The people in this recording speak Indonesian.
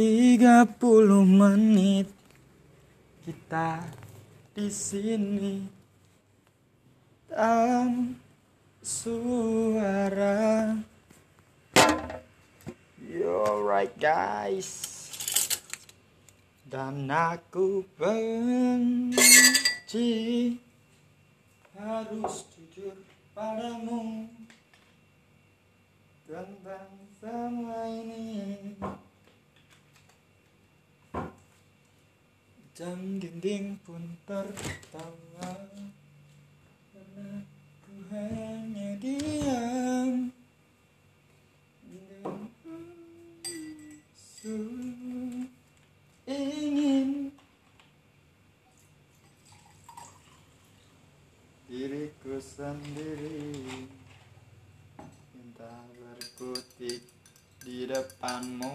30 menit. Kita di sini. Dalam suara. You right guys? Dan aku benci. Harus jujur padamu. Tentang semua ini Jam dinding pun tertawa. Karena ku hanya diam. Su ingin Diriku sendiri. Minta berkutik di depanmu